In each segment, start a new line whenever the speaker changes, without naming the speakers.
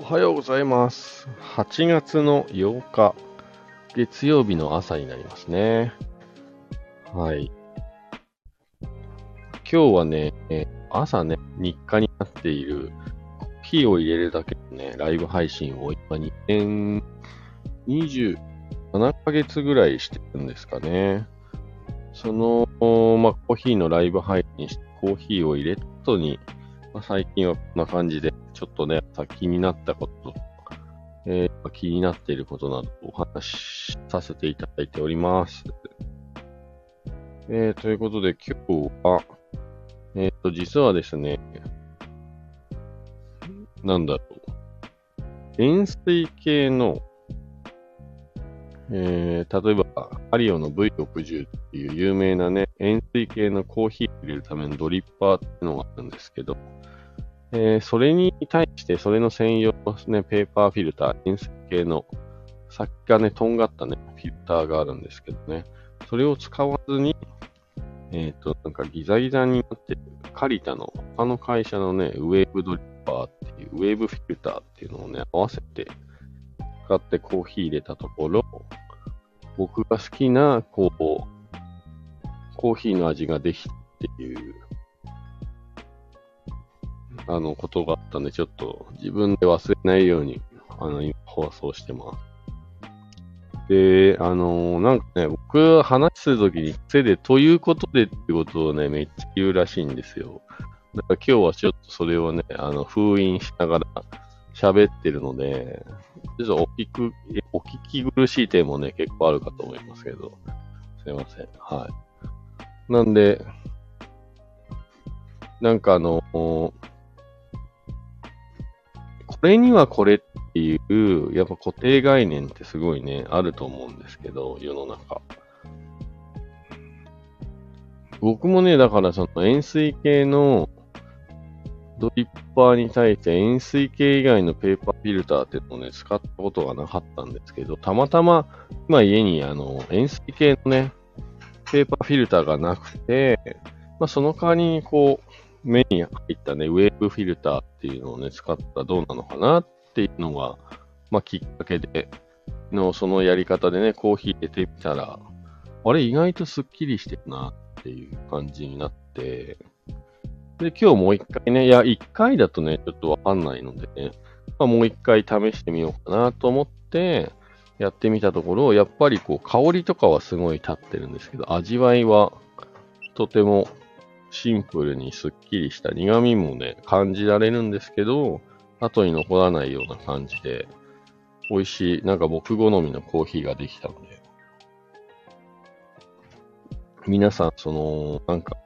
おはようございます。8月の8日、月曜日の朝になりますね。はい。今日はね、朝ね、日課になっている、コーヒーを入れるだけのね、ライブ配信を今2年27ヶ月ぐらいしてるんですかね。その、まあ、コーヒーのライブ配信して、コーヒーを入れた後に、まあ、最近はこんな感じで、ちょっとね、気になったこと、えー気になっていることなどお話しさせていただいております。えー、ということで今日は、えっ、と、実はですね、なんだろう、塩水系の、えー、例えば、ハリオの V60 っていう有名なね、塩水系のコーヒーを入れるためのドリッパーっていうのがあるんですけど、えーそれに対して、それの専用のね、ペーパーフィルター、円錐形の、先がね、とんがったね、フィルターがあるんですけどね、それを使わずに、えっ、と、なんかギザギザになってる、カリタの他の会社のね、ウェーブドリッパーっていう、ウェーブフィルターっていうのをね、合わせて使ってコーヒー入れたところ、僕が好きな、こう、コーヒーの味ができたっていう、あの、ことがあったんで、ちょっと自分で忘れないように、あの、今放送してます。で、あのなんかね、僕話するときに癖で、ということでってことをね、めっちゃ言うらしいんですよ。だから今日はちょっとそれをね、あの、封印しながら喋ってるので、ちょっとお聞く、お聞き苦しい点もね、結構あるかと思いますけど、すいません。はい。なんで、なんかあの、これにはこれっていう、やっぱ固定概念ってすごいね、あると思うんですけど、世の中。僕もね、だからその塩水系のドリッパーに対して塩水系以外のペーパーフィルターっていうのをね、使ったことがなかったんですけど、たまたま今家にあの円錐形のね、ペーパーフィルターがなくて、まあその代わりにこう、目に入ったね、ウェーブフィルターっていうのをね、使ったらどうなのかなっていうのが、まあきっかけで、のそのやり方でね、コーヒー入れてみたら、あれ意外とスッキリしてるなっていう感じになって、で、今日もう一回ね、いや、一回だとね、ちょっとわかんないのでね、まあ、もう一回試してみようかなと思って、やってみたところ、やっぱりこう、香りとかはすごい立ってるんですけど、味わいはとてもシンプルにスッキリした苦味もね、感じられるんですけど、後に残らないような感じで、美味しい、なんか僕好みのコーヒーができたので、皆さん、その、なんか、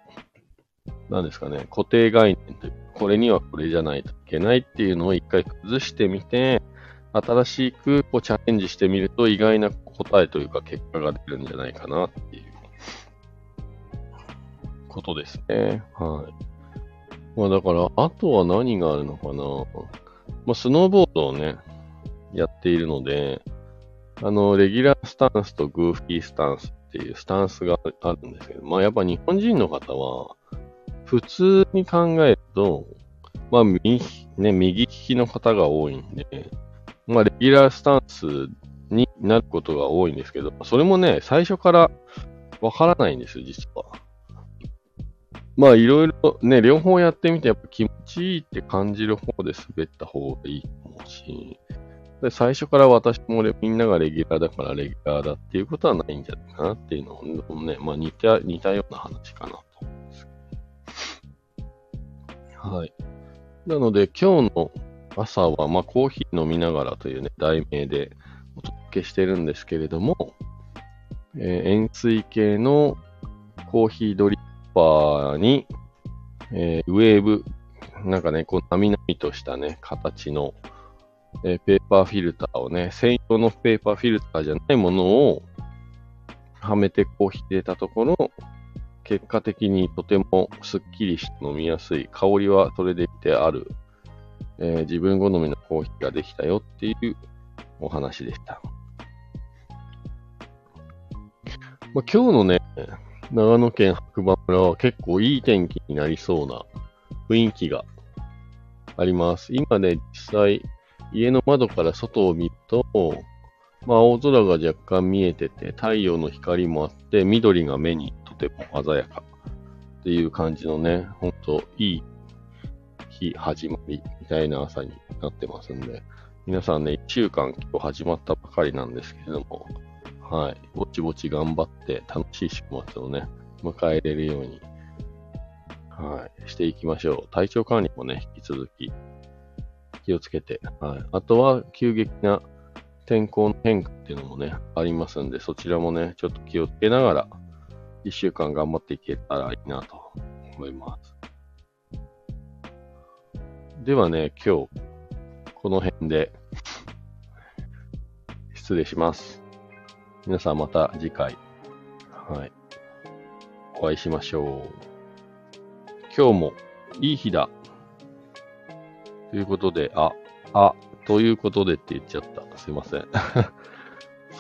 なんですかね、固定概念というか、これにはこれじゃないといけないっていうのを一回崩してみて、新しくこうチャレンジしてみると意外な答えというか結果が出るんじゃないかなっていうことですね。はい。まあだから、あとは何があるのかな。まあスノーボードをね、やっているので、あの、レギュラースタンスとグーフィースタンスっていうスタンスがあるんですけど、まあやっぱ日本人の方は、普通に考えると、まあ右、ね、右利きの方が多いんで、まあレギュラースタンスになることが多いんですけど、それもね、最初からわからないんですよ、実は。まあいろいろね、両方やってみてやっぱ気持ちいいって感じる方で滑った方がいいと思うし、で最初から私もみんながレギュラーだからレギュラーだっていうことはないんじゃないかなっていうのをね、まあ似た似たような話かなと。はい。なので今日の朝は、まあコーヒー飲みながらというね、題名でお届けしてるんですけれども、えー塩水系のコーヒードリッパーに、えーウェーブ、なんかね、こう、なみなみとしたね、形の、えーペーパーフィルターをね、専用のペーパーフィルターじゃないものをはめてコーヒー入れたところ、結果的にとてもスッキリして飲みやすい、香りはそれでいてある、えー自分好みのコーヒーができたよっていうお話でした。まあ、今日のね、長野県白馬村は結構いい天気になりそうな雰囲気があります。今ね、実際、家の窓から外を見ると、まあ青空が若干見えてて、太陽の光もあって、緑が目にても鮮やかっていう感じのね、ほんといい日始まりみたいな朝になってますんで、皆さんね、1週間今日始まったばかりなんですけれども、はい、ぼちぼち頑張って楽しい週末をね、迎えれるように、はい、していきましょう。体調管理もね、引き続き気をつけて、はい。あとは急激な天候の変化っていうのもね、ありますんで、そちらもね、ちょっと気をつけながら、一週間頑張っていけたらいいなと思います。ではね、今日、この辺で失礼します。皆さんまた次回、はい、お会いしましょう。今日もいい日だ。ということで、あ、あ、ということでって言っちゃった。すいません。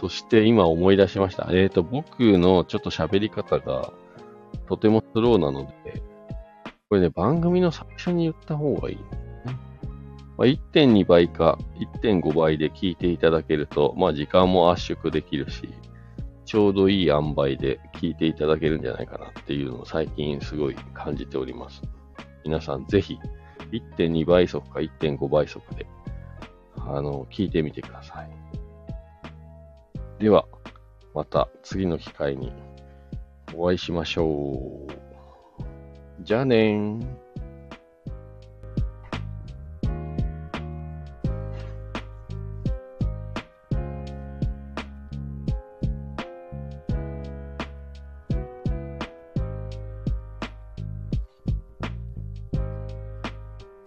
そして今思い出しました。えっ、ー、と、僕のちょっと喋り方がとてもスローなので、これね、番組の最初に言った方がいい。まあ、1.2倍か1.5倍で聞いていただけると、まあ時間も圧縮できるし、ちょうどいい塩梅で聞いていただけるんじゃないかなっていうのを最近すごい感じております。皆さんぜひ1.2倍速か1.5倍速で、あの、聞いてみてください。では、また次の機会にお会いしましょう。じゃあねー。